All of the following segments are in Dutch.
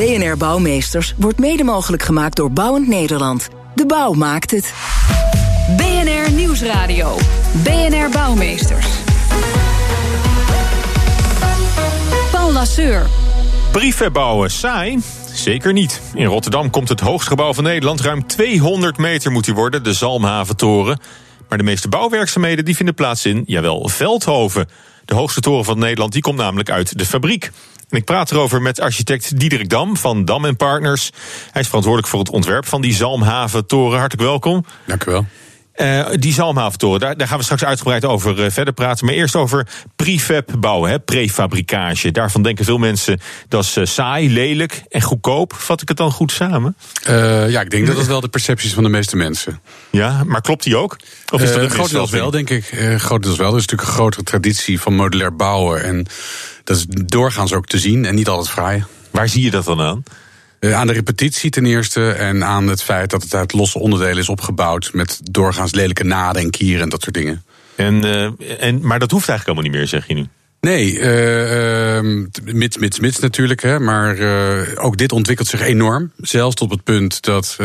BNR Bouwmeesters wordt mede mogelijk gemaakt door Bouwend Nederland. De bouw maakt het. BNR Nieuwsradio. BNR Bouwmeesters. Paul Lasseur. Brieven bouwen, saai? Zeker niet. In Rotterdam komt het hoogste gebouw van Nederland. Ruim 200 meter moet hij worden, de Zalmhaventoren. Maar de meeste bouwwerkzaamheden die vinden plaats in, jawel, Veldhoven. De hoogste toren van Nederland die komt namelijk uit de fabriek. Ik praat erover met architect Diederik Dam van Dam Partners. Hij is verantwoordelijk voor het ontwerp van die Zalmhaventoren. Hartelijk welkom. Dank u wel. Uh, die Zalmhaventoren, daar, daar gaan we straks uitgebreid over uh, verder praten. Maar eerst over prefab bouwen, hè, prefabricage. Daarvan denken veel mensen dat is uh, saai, lelijk en goedkoop. Vat ik het dan goed samen? ja, ik denk dat dat wel de perceptie is van de meeste mensen. Ja, maar klopt die ook? Of is dat een grotendeels wel, denk ik. grotendeels wel. Er is natuurlijk een grotere traditie van modulair bouwen. En dat is doorgaans ook te zien en niet altijd fraai. Waar zie je dat dan aan? Uh, aan de repetitie ten eerste en aan het feit dat het uit losse onderdelen is opgebouwd met doorgaans lelijke naden en kieren en dat soort dingen. En, uh, en, maar dat hoeft eigenlijk helemaal niet meer, zeg je nu? Nee, uh, mits, mits, mits natuurlijk. Hè, maar ook dit ontwikkelt zich enorm. Zelfs tot het punt dat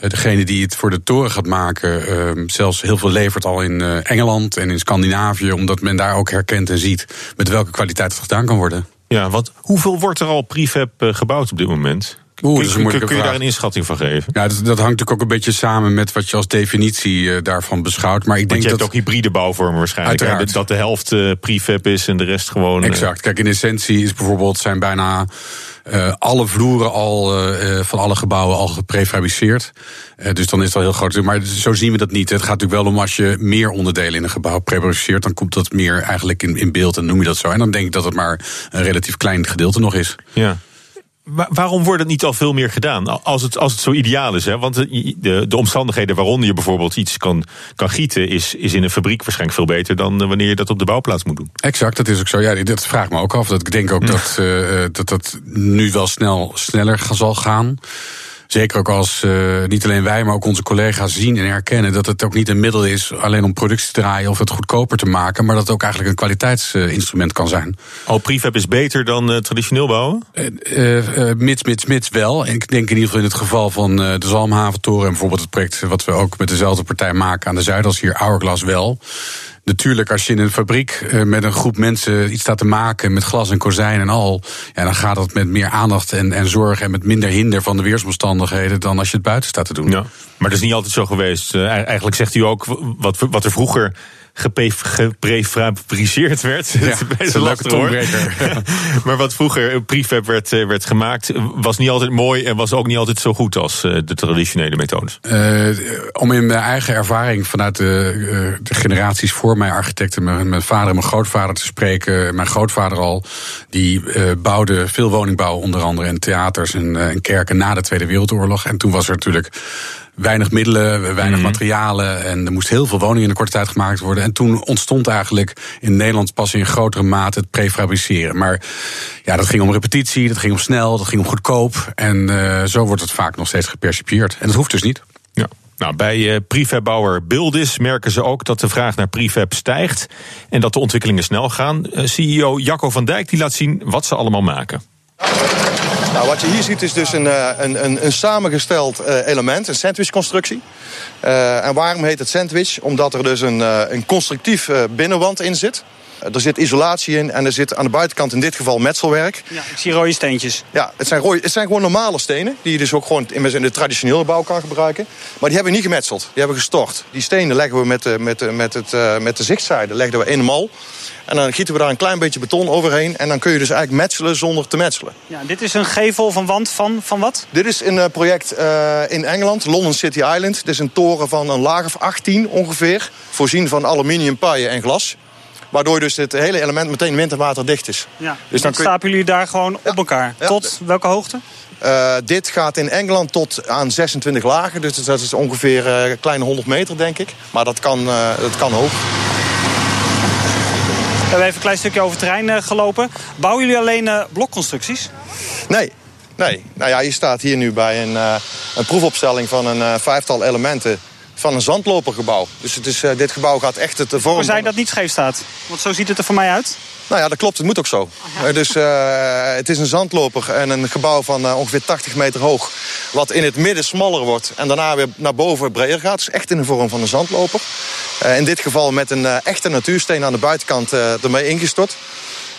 degene die het voor de toren gaat maken, ehm, zelfs heel veel levert al in Engeland en in Scandinavië, omdat men daar ook herkent en ziet met welke kwaliteit het gedaan kan worden. Ja, want hoeveel wordt er al prefab gebouwd op dit moment? Oeh, kun, kun, kun je daar een inschatting van geven? Ja, dat, dat, hangt natuurlijk ook een beetje samen met wat je als definitie uh, daarvan beschouwt. Maar ik denk Want je dat, hebt ook hybride bouwvormen waarschijnlijk. Uiteraard. Dat de helft uh, prefab is en de rest gewoon. Exact. Kijk, in essentie is bijvoorbeeld zijn bijna uh, alle vloeren al uh, van alle gebouwen al geprefabriceerd. Uh, dus dan is dat heel groot. Maar zo zien we dat niet. Het gaat natuurlijk wel om als je meer onderdelen in een gebouw prefabriceert, dan komt dat meer eigenlijk in, in beeld en noem je dat zo. En dan denk ik dat het maar een relatief klein gedeelte nog is. Ja waarom wordt het niet al veel meer gedaan? Als het, als het zo ideaal is. Hè? Want de, de, de omstandigheden waaronder je bijvoorbeeld iets kan, kan gieten, is, is in een fabriek waarschijnlijk veel beter dan wanneer je dat op de bouwplaats moet doen. Exact, dat is ook zo. Ja, dat vraagt me ook af. Dat ik denk ook dat, uh, dat dat nu wel snel sneller zal gaan. Zeker ook als uh, niet alleen wij, maar ook onze collega's zien en herkennen dat het ook niet een middel is alleen om productie te draaien of het goedkoper te maken, maar dat het ook eigenlijk een kwaliteitsinstrument kan zijn. Al oh, prefab is beter dan uh, traditioneel bouwen? Uh, mits, mits, mits wel. En ik denk in ieder geval in het geval van de Zalmhaventoren en bijvoorbeeld het project wat we ook met dezelfde partij maken aan de Zuidas hier, Hourglass wel. Natuurlijk, als je in een fabriek met een groep mensen iets staat te maken met glas en kozijn en al, ja, dan gaat dat met meer aandacht en, en zorg en met minder hinder van de weersomstandigheden dan als je het buiten staat te doen. Ja, maar dat is niet altijd zo geweest. Uh, eigenlijk zegt u ook wat, wat er vroeger geprefabriceerd werd. Ja, dat is een maar wat vroeger prefab werd, eh, werd gemaakt, was niet altijd mooi en was ook niet altijd zo goed als eh, de traditionele methodes. Uh, om in mijn eigen ervaring vanuit de, de generaties voor mij architecten, mijn, mijn, vader en mijn grootvader te spreken. Mijn grootvader al, die bouwde veel woningbouw, onder andere in theaters en, en kerken na de Tweede Wereldoorlog. En toen was er natuurlijk weinig middelen, weinig mm. materialen. En er moest heel veel woningen in een korte tijd gemaakt worden. En toen ontstond eigenlijk in Nederland pas in grotere mate het prefabriceren. Maar ja, dat ging om repetitie, dat ging om snel, dat ging om goedkoop. En uh, zo wordt het vaak nog steeds gepercipieerd. En dat hoeft dus niet. Ja. Nou, bij uh, prefabbouwer Buildis merken ze ook dat de vraag naar prefab stijgt en dat de ontwikkelingen snel gaan. Uh, CEO Jacco van Dijk die laat zien wat ze allemaal maken. Nou, wat je hier ziet is dus een, een, een, een samengesteld element, een sandwichconstructie. Uh, en waarom heet het sandwich? Omdat er dus een, een constructief binnenwand in zit. Er zit isolatie in en er zit aan de buitenkant in dit geval metselwerk. Ja, ik zie rode steentjes. Ja, het zijn, rode, het zijn gewoon normale stenen. Die je dus ook gewoon in de traditionele bouw kan gebruiken. Maar die hebben we niet gemetseld. Die hebben we gestort. Die stenen leggen we met de, met met het, uh, met de zichtzijde leggen we in een mal. En dan gieten we daar een klein beetje beton overheen. En dan kun je dus eigenlijk metselen zonder te metselen. Ja, dit is een gevel een wand van, van wat? Dit is een uh, project uh, in Engeland, London City Island. Dit is een toren van een laag of 18 ongeveer. Voorzien van aluminium, paaien en glas. Waardoor dus het hele element meteen winterwaterdicht is. Ja. Dus dan dan kun je- stapelen jullie daar gewoon op elkaar. Ja. Tot welke hoogte? Eh, dit gaat in Engeland tot aan 26 lagen. Dus dat is ongeveer eh, een kleine 100 meter, denk ik. Maar dat kan, eh, dat kan hoog. We hebben even een klein stukje over het terrein eh, gelopen. Bouwen jullie alleen eh, blokconstructies? Nee, nee. Nou ja, je staat hier nu bij een, eh, een proefopstelling van een eh, vijftal elementen van een zandlopergebouw. Dus het is, eh, dit gebouw gaat echt het de vorm... Hoe zei van- dat niet scheef staat? Want zo ziet het er voor mij uit. Nou ja, dat klopt. Het moet ook zo. Eh, dus eh, het is een zandloper en een gebouw van eh, ongeveer 80 meter hoog. Wat in het midden smaller wordt en daarna weer naar boven breder gaat. Dus echt in de vorm van een zandloper. Eh, in dit geval met een eh, echte natuursteen aan de buitenkant eh, ermee ingestort.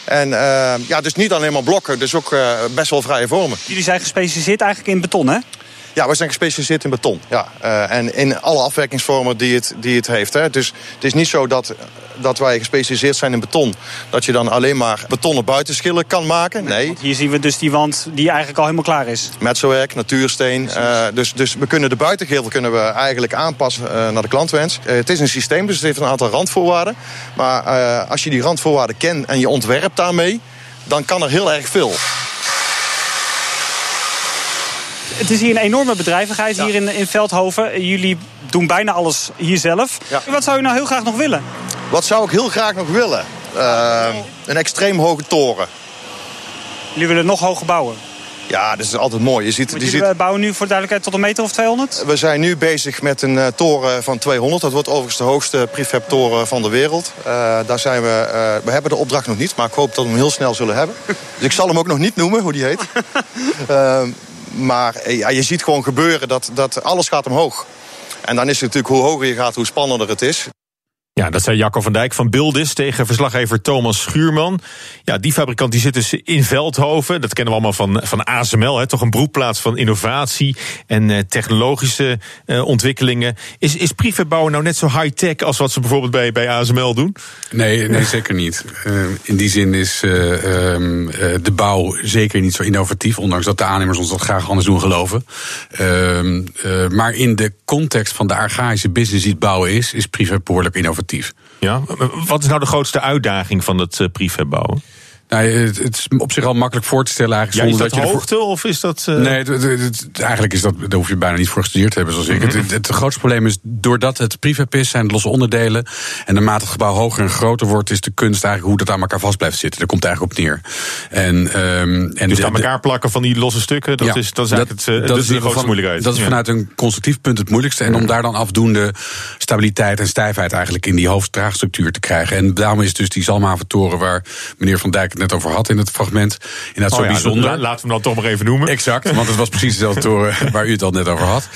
En eh, ja, dus niet alleen maar blokken, dus ook eh, best wel vrije vormen. Jullie zijn gespecialiseerd eigenlijk in beton, hè? Ja, we zijn gespecialiseerd in beton. Ja. Eh, en in alle afwerkingsvormen die het, die het heeft. Hè. Dus het is niet zo dat, dat wij gespecialiseerd zijn in beton. Dat je dan alleen maar betonnen buitenschillen kan maken. Nee, Hier zien we dus die wand die eigenlijk al helemaal klaar is. metselwerk, natuursteen. Eh, dus, dus we kunnen de buitengevel kunnen we eigenlijk aanpassen eh, naar de klantwens. Het is een systeem, dus het heeft een aantal randvoorwaarden. Maar als je die randvoorwaarden kent en je ontwerpt daarmee... dan kan er heel erg veel. Het is hier een enorme bedrijvigheid hier in, in Veldhoven. Jullie doen bijna alles hier zelf. Ja. Wat zou je nou heel graag nog willen? Wat zou ik heel graag nog willen? Eh, een extreem hoge toren. Jullie willen nog hoger bouwen. Ja, dat is altijd mooi. Je ziet, je ziet, bouwen nu voor de duidelijkheid tot een meter of 200? we zijn nu bezig met een eh, toren van 200. Dat wordt overigens de hoogste prefab toren van de wereld. Eh, daar zijn we, eh, we hebben de opdracht nog niet, maar ik hoop dat we hem heel snel zullen hebben. Dus ik zal hem ook nog niet noemen, hoe die heet. Maar eh, ja, je ziet gewoon gebeuren dat, dat alles gaat omhoog. En dan is het natuurlijk hoe hoger je gaat, hoe spannender het is. Ja, dat zei Jacco van Dijk van Bildis tegen verslaggever Thomas Schuurman. Ja, die fabrikant die zit dus in Veldhoven. Dat kennen we allemaal van, van ASML, hè, toch een broedplaats van innovatie en eh, technologische eh, ontwikkelingen. Is, is prefab nou net zo high-tech als wat ze bijvoorbeeld bij, bij ASML doen? Nee, nee zeker niet. Eh, in die zin is eh, ehm, eh, de bouw zeker niet zo innovatief, ondanks dat de aannemers ons dat graag anders doen geloven. Ehm, eh, maar in de context van de archaïsche business die het bouwen is, is prefab behoorlijk innovatief. Ja, wat is nou de grootste uitdaging van het eh, prefab bouwen? Nou, het, het is op zich al makkelijk voor te stellen Ja, eigenlijk. is zonder dat dat ervoor- hoogte of is dat... eh, Nee, het- eigenlijk is dat, daar hoef je bijna niet voor gestudeerd te hebben, zoals ik. Het, het, het grootste probleem is, doordat het prefab is, zijn het losse onderdelen. En naarmate het gebouw hoger en groter wordt, is de kunst eigenlijk hoe dat aan elkaar vast blijft zitten. Daar komt het eigenlijk op neer. En, ehm, en Dus de- aan elkaar plakken van die losse stukken, dat, Ja, is, dat is eigenlijk het, eh, dat is is de grootste moeilijkheid. Dat is Ja. vanuit een constructief punt het moeilijkste. En om daar dan afdoende stabiliteit en stijfheid eigenlijk in die hoofddraagstructuur te krijgen. En daarom is dus die Zalmhaventoren, waar meneer Van Dijk net over had in het fragment, inderdaad Oh zo ja, bijzonder. la- laten we hem dan toch maar even noemen. Exact, want het was precies dezelfde toren waar u het al net over had.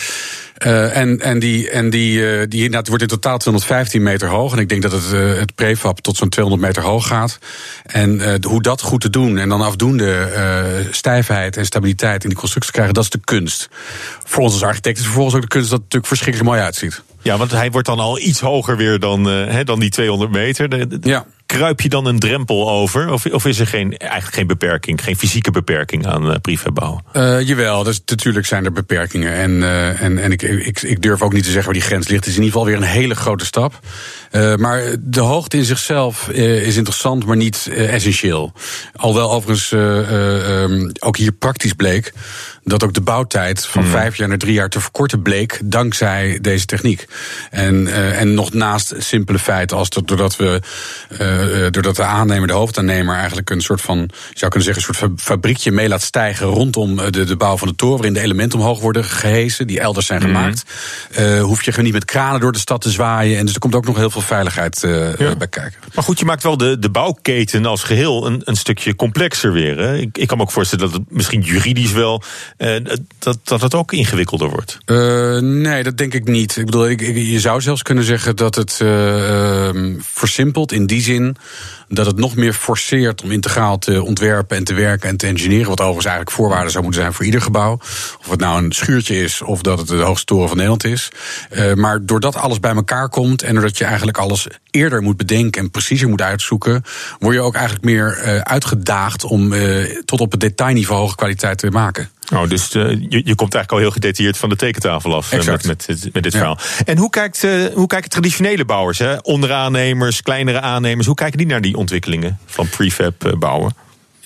Eh, en, en die, en die, eh, die inderdaad wordt in totaal 215 meter hoog. En ik denk dat het, eh, het prefab tot zo'n 200 meter hoog gaat. En hoe dat goed te doen en dan afdoende stijfheid en stabiliteit in die constructie krijgen, dat is de kunst. Voor ons als architect is vervolgens ook de kunst dat het natuurlijk verschrikkelijk mooi uitziet. Ja, want hij wordt dan al iets hoger weer dan, hè, dan die 200 meter. De- de- Ja. Kruip je dan een drempel over? Of, of is er geen, eigenlijk geen beperking, geen fysieke beperking aan uh, Uh, jawel, dus natuurlijk zijn er beperkingen. En, uh, en, en ik, ik, ik durf ook niet te zeggen waar die grens ligt. Het is in ieder geval weer een hele grote stap. Maar de hoogte in zichzelf is interessant, maar niet essentieel. Alhoewel overigens um, ook hier praktisch bleek dat ook de bouwtijd van mm. vijf jaar naar drie jaar te verkorten bleek dankzij deze techniek. En, en nog naast simpele feiten als dat doordat we uh, doordat de aannemer, de hoofdaannemer, eigenlijk een soort van, je zou kunnen zeggen, een soort fabriekje mee laat stijgen rondom de, de bouw van de toren, waarin de elementen omhoog worden gehesen, die elders zijn gemaakt. Mm. Uh, hoef je gewoon niet met kranen door de stad te zwaaien. En dus er komt ook nog heel veel veiligheid ja. bij kijken. Maar goed, je maakt wel de, de bouwketen als geheel een, een stukje complexer weer. Hè? Ik, ik kan me ook voorstellen dat het misschien juridisch wel dat, dat het ook ingewikkelder wordt. Nee, dat denk ik niet. Ik bedoel, ik, ik, je zou zelfs kunnen zeggen dat het um, versimpelt in die zin dat het nog meer forceert om integraal te ontwerpen en te werken en te engineeren. Wat overigens eigenlijk voorwaarden zou moeten zijn voor ieder gebouw. Of het nou een schuurtje is of dat het de hoogste toren van Nederland is. Uh, maar doordat alles bij elkaar komt en doordat je eigenlijk alles eerder moet bedenken en preciezer moet uitzoeken, word je ook eigenlijk meer uh, uitgedaagd om uh, tot op het detailniveau hoge kwaliteit te maken. Oh, dus uh, je, je komt eigenlijk al heel gedetailleerd van de tekentafel af uh, met, met, met, dit ja. verhaal. En hoe, kijkt, uh, hoe kijken traditionele bouwers, hè? onderaannemers, kleinere aannemers, hoe kijken die naar die ontwikkelingen van prefab bouwen?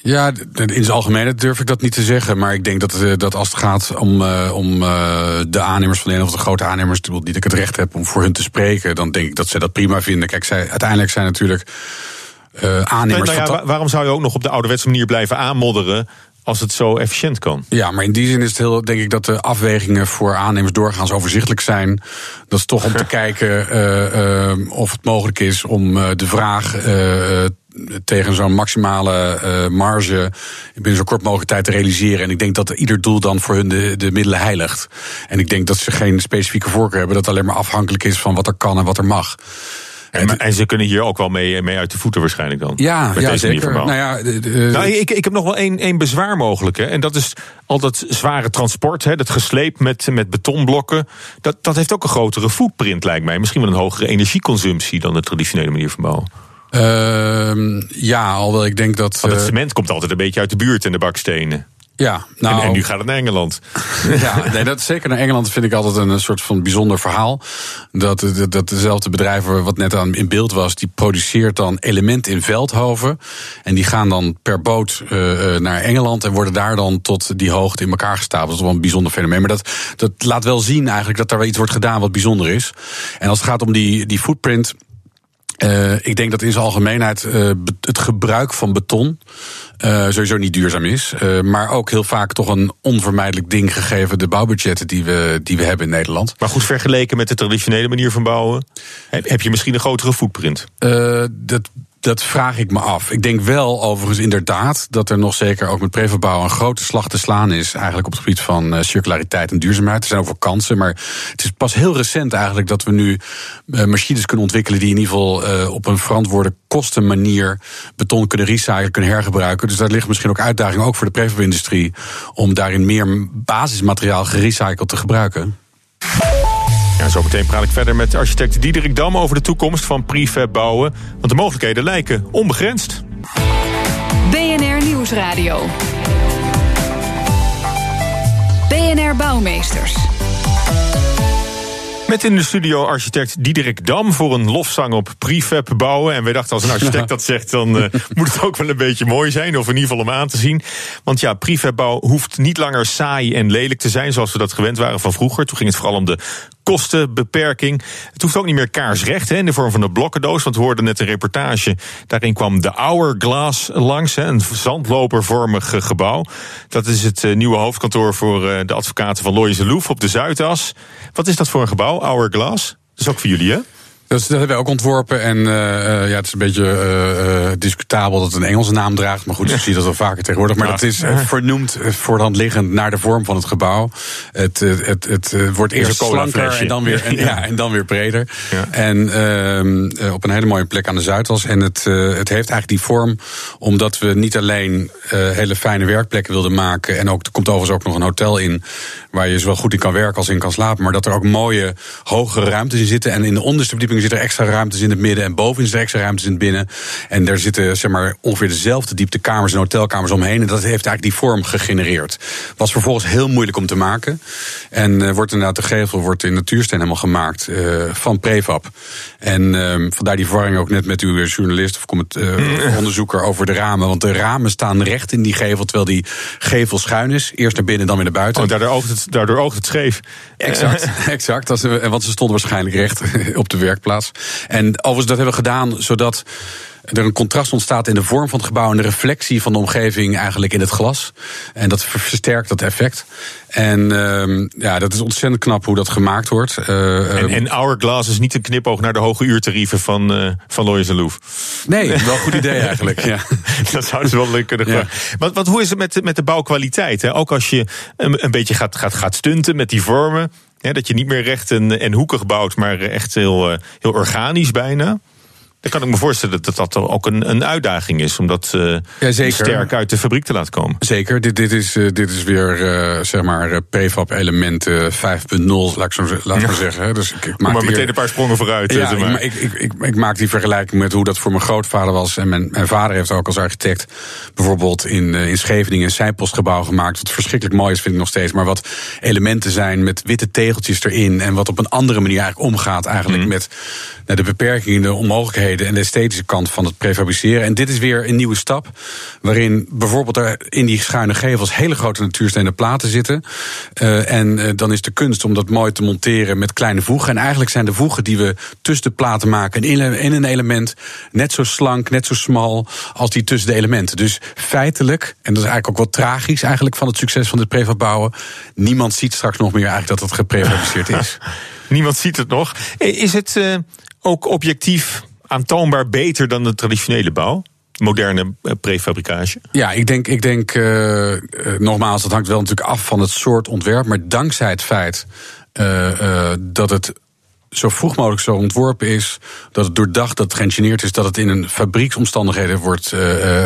Ja, in zijn algemeenheid durf ik dat niet te zeggen. Maar ik denk dat, dat als het gaat om, uh, om uh, de aannemers van de of de grote aannemers, die ik het recht heb om voor hun te spreken, dan denk ik dat ze dat prima vinden. Kijk, zij, uiteindelijk zijn natuurlijk uh, aannemers. Nou, ja, waarom zou je ook nog op de ouderwetse manier blijven aanmodderen? Als het zo efficiënt kan. Ja, maar in die zin is het heel, denk ik, dat de afwegingen voor aannemers doorgaans overzichtelijk zijn. Dat is toch om te kijken uh, uh, of het mogelijk is om de vraag tegen zo'n maximale uh, marge binnen zo kort mogelijk tijd te realiseren. En ik denk dat ieder doel dan voor hun de, de middelen heiligt. En ik denk dat ze geen specifieke voorkeur hebben, dat alleen maar afhankelijk is van wat er kan en wat er mag. En, en, ze kunnen hier ook wel mee, mee uit de voeten waarschijnlijk dan. Ja, ja zeker. Nou ja, de, de, nou, ik, ik heb nog wel één, één bezwaar mogelijk. Hè. En dat is al dat zware transport, hè, dat gesleep met, met betonblokken. Dat, dat heeft ook een grotere footprint lijkt mij. Misschien wel een hogere energieconsumptie dan de traditionele manier van bouwen. Uh, ja, alhoewel ik denk dat. Want het cement komt altijd een beetje uit de buurt en de bakstenen. Ja, nou, en, en, nu gaat het naar Engeland. Ja, nee, dat zeker naar Engeland vind ik altijd een soort van bijzonder verhaal. Dat, dat, dat dezelfde bedrijf wat net aan in beeld was, die produceert dan element in Veldhoven. En die gaan dan per boot uh, naar Engeland en worden daar dan tot die hoogte in elkaar gestapeld. Dat is wel een bijzonder fenomeen. Maar dat, dat laat wel zien eigenlijk dat er wel iets wordt gedaan wat bijzonder is. En als het gaat om die, die footprint. Uh, ik denk dat in zijn algemeenheid uh, het gebruik van beton uh, sowieso niet duurzaam is. maar ook heel vaak toch een onvermijdelijk ding gegeven de bouwbudgetten die we, die we hebben in Nederland. Maar goed, vergeleken met de traditionele manier van bouwen, heb je misschien een grotere footprint? dat dat vraag ik me af. Ik denk wel overigens inderdaad dat er nog zeker ook met prefabouw een grote slag te slaan is. Eigenlijk op het gebied van uh, circulariteit en duurzaamheid. Er zijn ook kansen, maar het is pas heel recent eigenlijk dat we nu uh, machines kunnen ontwikkelen die in ieder geval uh, op een verantwoorde kostenmanier beton kunnen recyclen, kunnen hergebruiken. Dus daar ligt misschien ook uitdaging ook voor de prefab-industrie om daarin meer basismateriaal gerecycled te gebruiken. Ja, zometeen praat ik verder met architect Diederik Dam over de toekomst van prefab bouwen. Want de mogelijkheden lijken onbegrensd. BNR Nieuwsradio. BNR Bouwmeesters. Met in de studio architect Diederik Dam voor een lofzang op prefab bouwen. En wij dachten als een architect dat zegt, dan uh, moet het ook wel een beetje mooi zijn. Of in ieder geval om aan te zien. Want ja, prefab hoeft niet langer saai en lelijk te zijn zoals we dat gewend waren van vroeger. Toen ging het vooral om de kostenbeperking. Het hoeft ook niet meer kaarsrecht hè, in de vorm van een blokkendoos. Want we hoorden net een reportage. Daarin kwam de Hourglass langs. Hè, een zandlopervormig gebouw. Dat is het uh, nieuwe hoofdkantoor voor uh, de advocaten van Loyes Loef op de Zuidas. Wat is dat voor een gebouw, Hourglass? Dat is ook voor jullie, hè? Dat, dat hebben we ook ontworpen. En uh, ja, het is een beetje uh, discutabel dat het een Engelse naam draagt. Maar goed, je ziet dat wel vaker tegenwoordig. Maar dat is vernoemd voor de hand liggend naar de vorm van het gebouw. Het, het, het, het wordt eerst slanker en dan weer, en, ja, en dan weer breder. Ja. En uh, op een hele mooie plek aan de Zuidas. En het, het heeft eigenlijk die vorm omdat we niet alleen hele fijne werkplekken wilden maken. En ook, er komt overigens ook nog een hotel in. Waar je zowel goed in kan werken als in kan slapen. Maar dat er ook mooie, hogere ruimtes in zitten. En in de onderste verdieping zitten er extra ruimtes in het midden. En boven is er extra ruimtes in het binnen. En daar zitten zeg maar, ongeveer dezelfde dieptekamers en hotelkamers omheen. En dat heeft eigenlijk die vorm gegenereerd. Was vervolgens heel moeilijk om te maken. En uh, wordt inderdaad de gevel wordt in natuursteen helemaal gemaakt uh, van prefab. En uh, vandaar die verwarring ook net met uw journalist of comment, uh, onderzoeker over de ramen. Want de ramen staan recht in die gevel, terwijl die gevel schuin is. Eerst naar binnen, dan weer naar buiten. Oh, daardoor oogt het, daardoor oogt het scheef. Exact, exact. Dat, want ze stonden waarschijnlijk recht op de werkplaats plaats. En overigens, dat hebben we gedaan zodat er een contrast ontstaat in de vorm van het gebouw en de reflectie van de omgeving eigenlijk in het glas. En dat versterkt dat effect. En uh, ja, dat is ontzettend knap hoe dat gemaakt wordt. Uh, en, en Hourglass is niet een knipoog naar de hoge uurtarieven van, uh, van Loyes Loef. Nee, wel een goed idee eigenlijk. Ja. dat zouden ze wel leuk kunnen ja. Want, want hoe is het met, met de bouwkwaliteit? Hè? Ook als je een, een beetje gaat, gaat, gaat stunten met die vormen. Hè, dat je niet meer recht en, en hoekig bouwt, maar echt heel, heel organisch bijna. Dan kan ik me voorstellen dat dat ook een, een uitdaging is om dat uh, ja, sterk uit de fabriek te laten komen. Zeker, dit, dit, is, uh, dit is weer uh, zeg maar prefab element 5.0, laat ik, zo, laat maar zeggen. Dus ik, ik maak maar meteen een paar sprongen vooruit. Ja, maar. ik, ik, ik, ik, maak die vergelijking met hoe dat voor mijn grootvader was. En mijn, mijn vader heeft ook als architect bijvoorbeeld in, in Scheveningen een zijpostgebouw gemaakt. Wat verschrikkelijk mooi is, vind ik nog steeds. Maar wat elementen zijn met witte tegeltjes erin. En wat op een andere manier eigenlijk omgaat eigenlijk mm. met de beperkingen, de onmogelijkheden en de esthetische kant van het prefabriceren. En dit is weer een nieuwe stap, waarin bijvoorbeeld er in die schuine gevels hele grote natuurstenen platen zitten. Uh, en uh, dan is de kunst om dat mooi te monteren met kleine voegen. En eigenlijk zijn de voegen die we tussen de platen maken in, in een element net zo slank, net zo smal als die tussen de elementen. Dus feitelijk, en dat is eigenlijk ook wel tragisch eigenlijk van het succes van dit prefab bouwen, niemand ziet straks nog meer eigenlijk dat het geprefabriceerd is. Niemand ziet het nog. Is het ook objectief aantoonbaar beter dan de traditionele bouw? moderne eh, prefabricage? Ja, ik denk, ik denk uh, nogmaals, dat hangt wel natuurlijk af van het soort ontwerp. Maar dankzij het feit dat het zo vroeg mogelijk zo ontworpen is, dat het doordacht, dat het is, dat het in een fabrieksomstandigheden wordt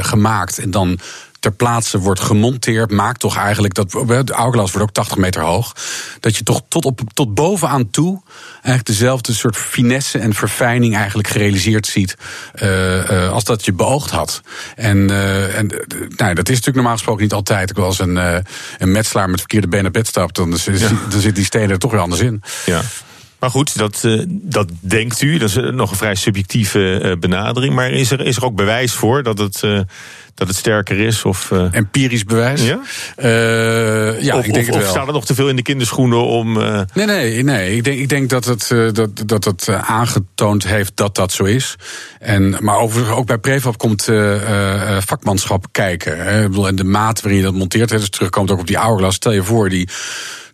gemaakt en dan ter plaatse wordt gemonteerd, maakt toch eigenlijk dat. De hourglass wordt ook 80 meter hoog. Dat je toch tot, op, tot bovenaan toe eigenlijk dezelfde soort finesse en verfijning eigenlijk gerealiseerd ziet. Uh, als dat je beoogd had. En, uh, en nou, dat is natuurlijk normaal gesproken niet altijd. Ik was een, een metselaar met verkeerde benen bed stapt, dan, dan zit die stenen er toch weer anders in. Ja. Maar goed, dat, dat denkt u. Dat is nog een vrij subjectieve benadering. Maar is er, is er ook bewijs voor dat het dat het sterker is? Of. Empirisch bewijs? Ja, uh, ja of, ik denk of, het wel. Of staat er nog te veel in de kinderschoenen om... Uh... Nee, nee, nee. Ik denk, ik denk dat het, dat, dat het aangetoond heeft dat dat zo is. En, maar overigens ook bij Prefab komt vakmanschap kijken. Hè. En de maat waarin je dat monteert, hè, dus terugkomt ook op die hourglass. Stel je voor, die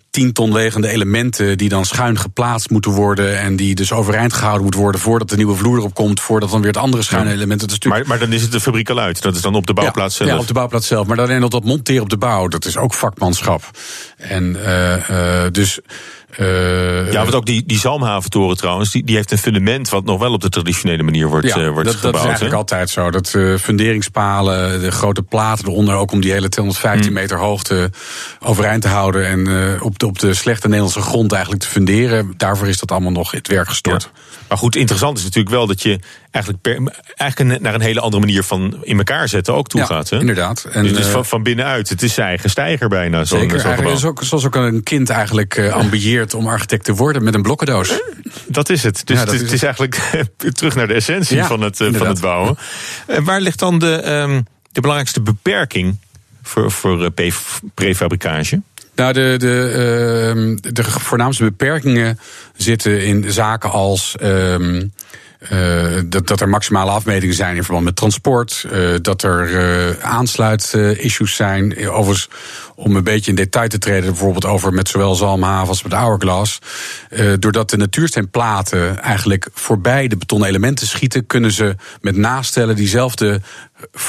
10 ton wegende elementen die dan schuin geplaatst moeten worden. En die dus overeind gehouden moeten worden voordat de nieuwe vloer erop komt. Voordat dan weer het andere schuine element. Dat is natuurlijk... maar, maar dan is het de fabriek al uit. Dat is dan op de bouwplaats ja, zelf. Ja, op de bouwplaats zelf. Maar dan alleen nog dat monteren op de bouw. Dat is ook vakmanschap. En uh, uh, dus. Uh, ja, want ook die, die Zalmhaventoren trouwens, die, die heeft een fundament wat nog wel op de traditionele manier wordt, ja, uh, wordt dat, gebouwd. Dat is eigenlijk altijd zo. Dat uh, funderingspalen, de grote platen eronder, ook om die hele 215 hmm. meter hoogte overeind te houden en op, de, op de slechte Nederlandse grond eigenlijk te funderen. Daarvoor is dat allemaal nog het werk gestort. Ja. Maar goed, interessant is natuurlijk wel dat je eigenlijk, per, eigenlijk naar een hele andere manier van in elkaar zetten ook toe ja, gaat. Hè? inderdaad. En, dus, dus van, van binnenuit, het is zijn eigen stijger bijna. Zo, zeker, zo eigenlijk is ook, zoals ook een kind eigenlijk uh, ambieert om architect te worden met een blokkendoos. Dat is het. Dus ja, het, is, het is eigenlijk terug naar de essentie ja, van, het, van het bouwen. En waar ligt dan de, um, de belangrijkste beperking voor, voor uh, prefabricage? Nou, de, de, uh, de voornaamste beperkingen zitten in zaken als. Uh, uh, dat, dat er maximale afmetingen zijn in verband met transport. Uh, dat er uh, aansluitissues zijn. Overigens, om een beetje in detail te treden, bijvoorbeeld over met zowel zalmhaven als met hourglass. doordat de natuursteenplaten eigenlijk voorbij de betonnen elementen schieten, kunnen ze met nastellen diezelfde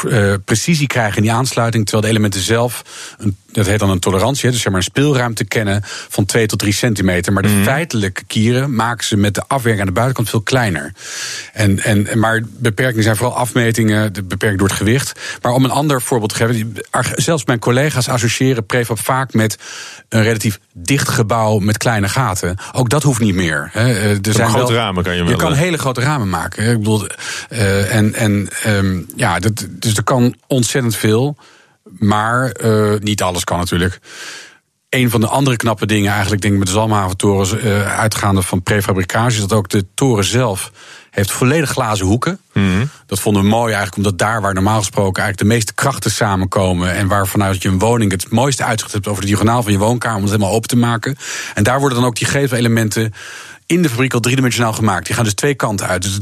uh, precisie krijgen in die aansluiting. Terwijl de elementen zelf, een, dat heet dan een tolerantie, dus zeg maar een speelruimte kennen van 2 tot 3 centimeter. Maar de mm. feitelijke kieren maken ze met de afwerking aan de buitenkant veel kleiner. En, en, maar beperkingen zijn vooral afmetingen, de beperking door het gewicht. Maar om een ander voorbeeld te geven, zelfs mijn collega's associëren prefab vaak met een relatief dicht gebouw met kleine gaten. Ook dat hoeft niet meer. Hè. Er zijn grote wel, ramen kan je wel. Je kan hele grote ramen maken. Ik bedoel, uh, en, en um, ja, dat, dus er kan ontzettend veel. Maar uh, niet alles kan natuurlijk. Een van de andere knappe dingen, eigenlijk denk ik met de Zalmhaventorens, uh, uitgaande van prefabricage, is dat ook de toren zelf heeft volledig glazen hoeken. Mm. Dat vonden we mooi eigenlijk, omdat daar waar normaal gesproken eigenlijk de meeste krachten samenkomen. En waar vanuit je een woning het mooiste uitzicht hebt over de diagonaal van je woonkamer, om het helemaal open te maken. En daar worden dan ook die gevelementen in de fabriek al driedimensionaal gemaakt. Die gaan dus twee kanten uit. Dus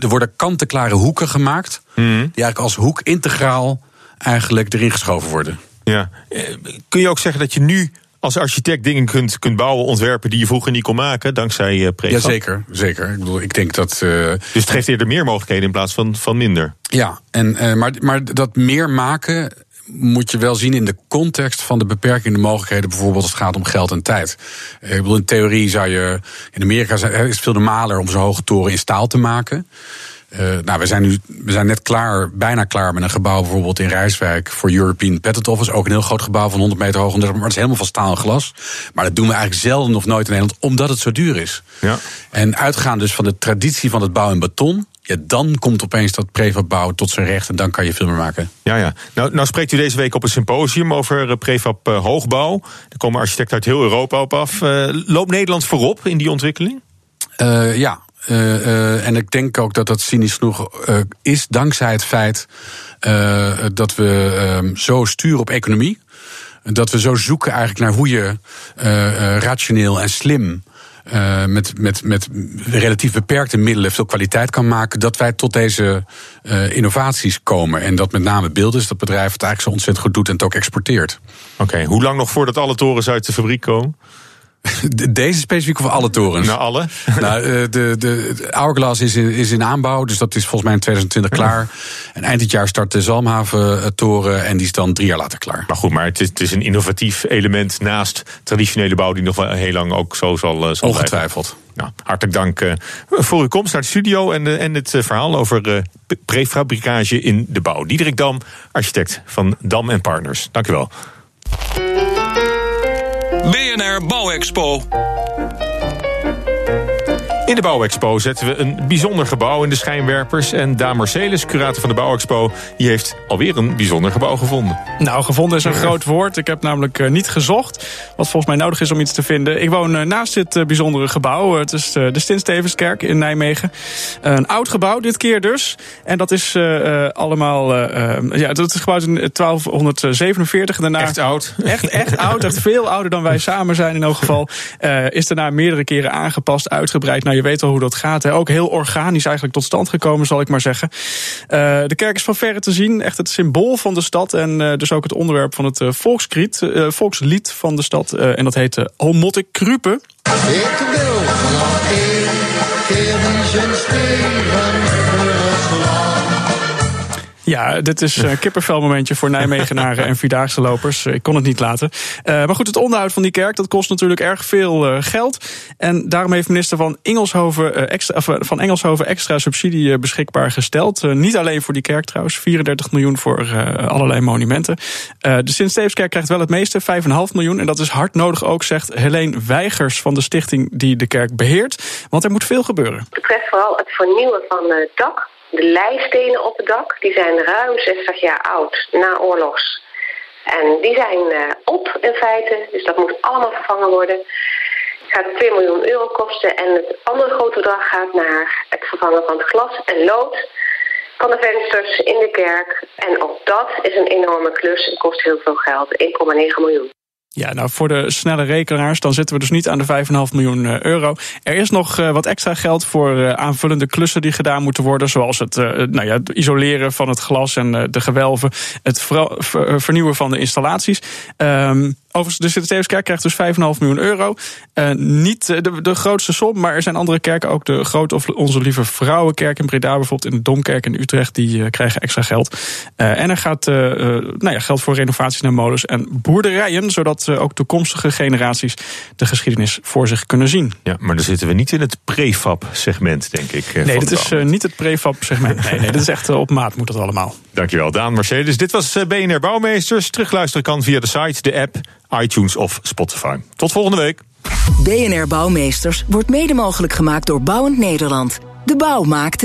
er worden kant-en-klare hoeken gemaakt. Mm. Die eigenlijk als hoek integraal eigenlijk erin geschoven worden. Ja. Eh, kun je ook zeggen dat je nu als architect dingen kunt, kunt bouwen, ontwerpen die je vroeger niet kon maken, dankzij uh, prefab? Ja, zeker. zeker. Ik bedoel, ik denk dat. Uh, dus het geeft eerder meer mogelijkheden in plaats van, van minder. Ja, en, uh, maar, maar dat meer maken moet je wel zien in de context van de beperkende mogelijkheden, bijvoorbeeld als het gaat om geld en tijd. Ik bedoel, in theorie zou je. In Amerika is veel normaler om zo'n hoge toren in staal te maken. Uh, nou, we zijn nu we zijn net klaar, bijna klaar met een gebouw bijvoorbeeld in Rijswijk voor European Patent Office. Ook een heel groot gebouw van 100 meter hoog, maar het is helemaal van staal en glas. Maar dat doen we eigenlijk zelden of nooit in Nederland, omdat het zo duur is. Ja. En uitgaan dus van de traditie van het bouwen in beton, ja, dan komt opeens dat prefab tot zijn recht en dan kan je veel meer maken. Ja, ja. Nou, nou spreekt u deze week op een symposium over eh, prefab uh, hoogbouw. Er komen architecten uit heel Europa op af. Uh, loopt Nederland voorop in die ontwikkeling? Uh, ja, uh, en ik denk ook dat dat cynisch genoeg is dankzij het feit dat we ehm, zo sturen op economie. Dat we zo zoeken eigenlijk naar hoe je rationeel en slim met, met, met relatief beperkte middelen veel kwaliteit kan maken, dat wij tot deze innovaties komen. En dat met name beeld is dat bedrijf het eigenlijk zo ontzettend goed doet en het ook exporteert. Oké, hoe lang nog voordat alle torens uit de fabriek komen? Deze specifiek of alle torens? Nou, alle. Nou, eh, de, de, Hourglass is in, is in aanbouw, dus dat is volgens mij in 2020 klaar. En eind dit jaar start de Zalmhaven-toren en die is dan drie jaar later klaar. Maar goed, maar het is, het is een innovatief element naast traditionele bouw die nog wel heel lang ook zo zal, uh, zal Ongetwijfeld. Nou, hartelijk dank voor uw komst naar de studio en, en het verhaal over prefabricage in de bouw. Diederik Dam, architect van Dam Partners. Dank u wel. BNR Bouwexpo. In de Bouwexpo zetten we een bijzonder gebouw in de schijnwerpers. En Daan Marcelis, curator van de Bouwexpo, die heeft alweer een bijzonder gebouw gevonden. Nou, gevonden is een groot woord. Ik heb namelijk uh, niet gezocht wat volgens mij nodig is om iets te vinden. Ik woon uh, naast dit uh, bijzondere gebouw. het is de Stint-Stevenskerk in Nijmegen. een oud gebouw, dit keer dus. En dat is allemaal... ja, dat is gebouwd in 1247. Daarna, echt oud. Echt, echt oud. Echt veel ouder dan wij samen zijn in elk geval. is daarna meerdere keren aangepast, uitgebreid naar je weet al hoe dat gaat. Hè. Ook heel organisch eigenlijk tot stand gekomen, zal ik maar zeggen. Uh, de kerk is van verre te zien. Echt het symbool van de stad. En uh, dus ook het onderwerp van het uh, volkslied, volkslied van de stad. en dat heet uh, Krupe. Ik wil ja, dit is een kippervelmomentje voor Nijmegenaren en Vierdaagse lopers. Ik kon het niet laten. Uh, maar goed, het onderhoud van die kerk dat kost natuurlijk erg veel uh, geld. En daarom heeft minister van Engelshoven, uh, extra, van Engelshoven extra subsidie beschikbaar gesteld. niet alleen voor die kerk trouwens, 34 miljoen voor allerlei monumenten. de Sint-Steefskerk krijgt wel het meeste, 5,5 miljoen. En dat is hard nodig ook, zegt Helene Weigers van de stichting die de kerk beheert. Want er moet veel gebeuren. Het betreft vooral het vernieuwen van het dak de leistenen op het dak die zijn ruim 60 jaar oud, na oorlogs. En die zijn uh, op in feite, dus dat moet allemaal vervangen worden. Het gaat 2 miljoen euro kosten en het andere grote bedrag gaat naar het vervangen van het glas en lood van de vensters in de kerk. En ook dat is een enorme klus en kost heel veel geld, 1,9 miljoen. Ja, nou voor de snelle rekenaars, dan zitten we dus niet aan de 5,5 miljoen eh, euro. Er is nog uh, wat extra geld voor uh, aanvullende klussen die gedaan moeten worden. Zoals het, nou ja, het isoleren van het glas en de gewelven. Het vernieuwen van de installaties. Um, Overigens, de Sint-Stefanskerk krijgt dus 5,5 miljoen euro. Uh, niet de, de, grootste som, maar er zijn andere kerken, ook de grote of onze lieve vrouwenkerk in Breda, bijvoorbeeld in de Domkerk in Utrecht, die uh, krijgen extra geld. Uh, en er gaat nou ja, geld voor renovaties naar molens en boerderijen, zodat ook toekomstige generaties de geschiedenis voor zich kunnen zien. Ja, maar dan zitten we niet in het prefab-segment, denk ik. nee, dit is niet het prefab-segment. Nee, nee, dit is echt op maat moet dat allemaal. Dankjewel, Daan Mercedes. Dit was BNR Bouwmeesters. Terugluisteren kan via de site, de app iTunes of Spotify. Tot volgende week. BNR Bouwmeesters wordt mede mogelijk gemaakt door Bouwend Nederland. De bouw maakt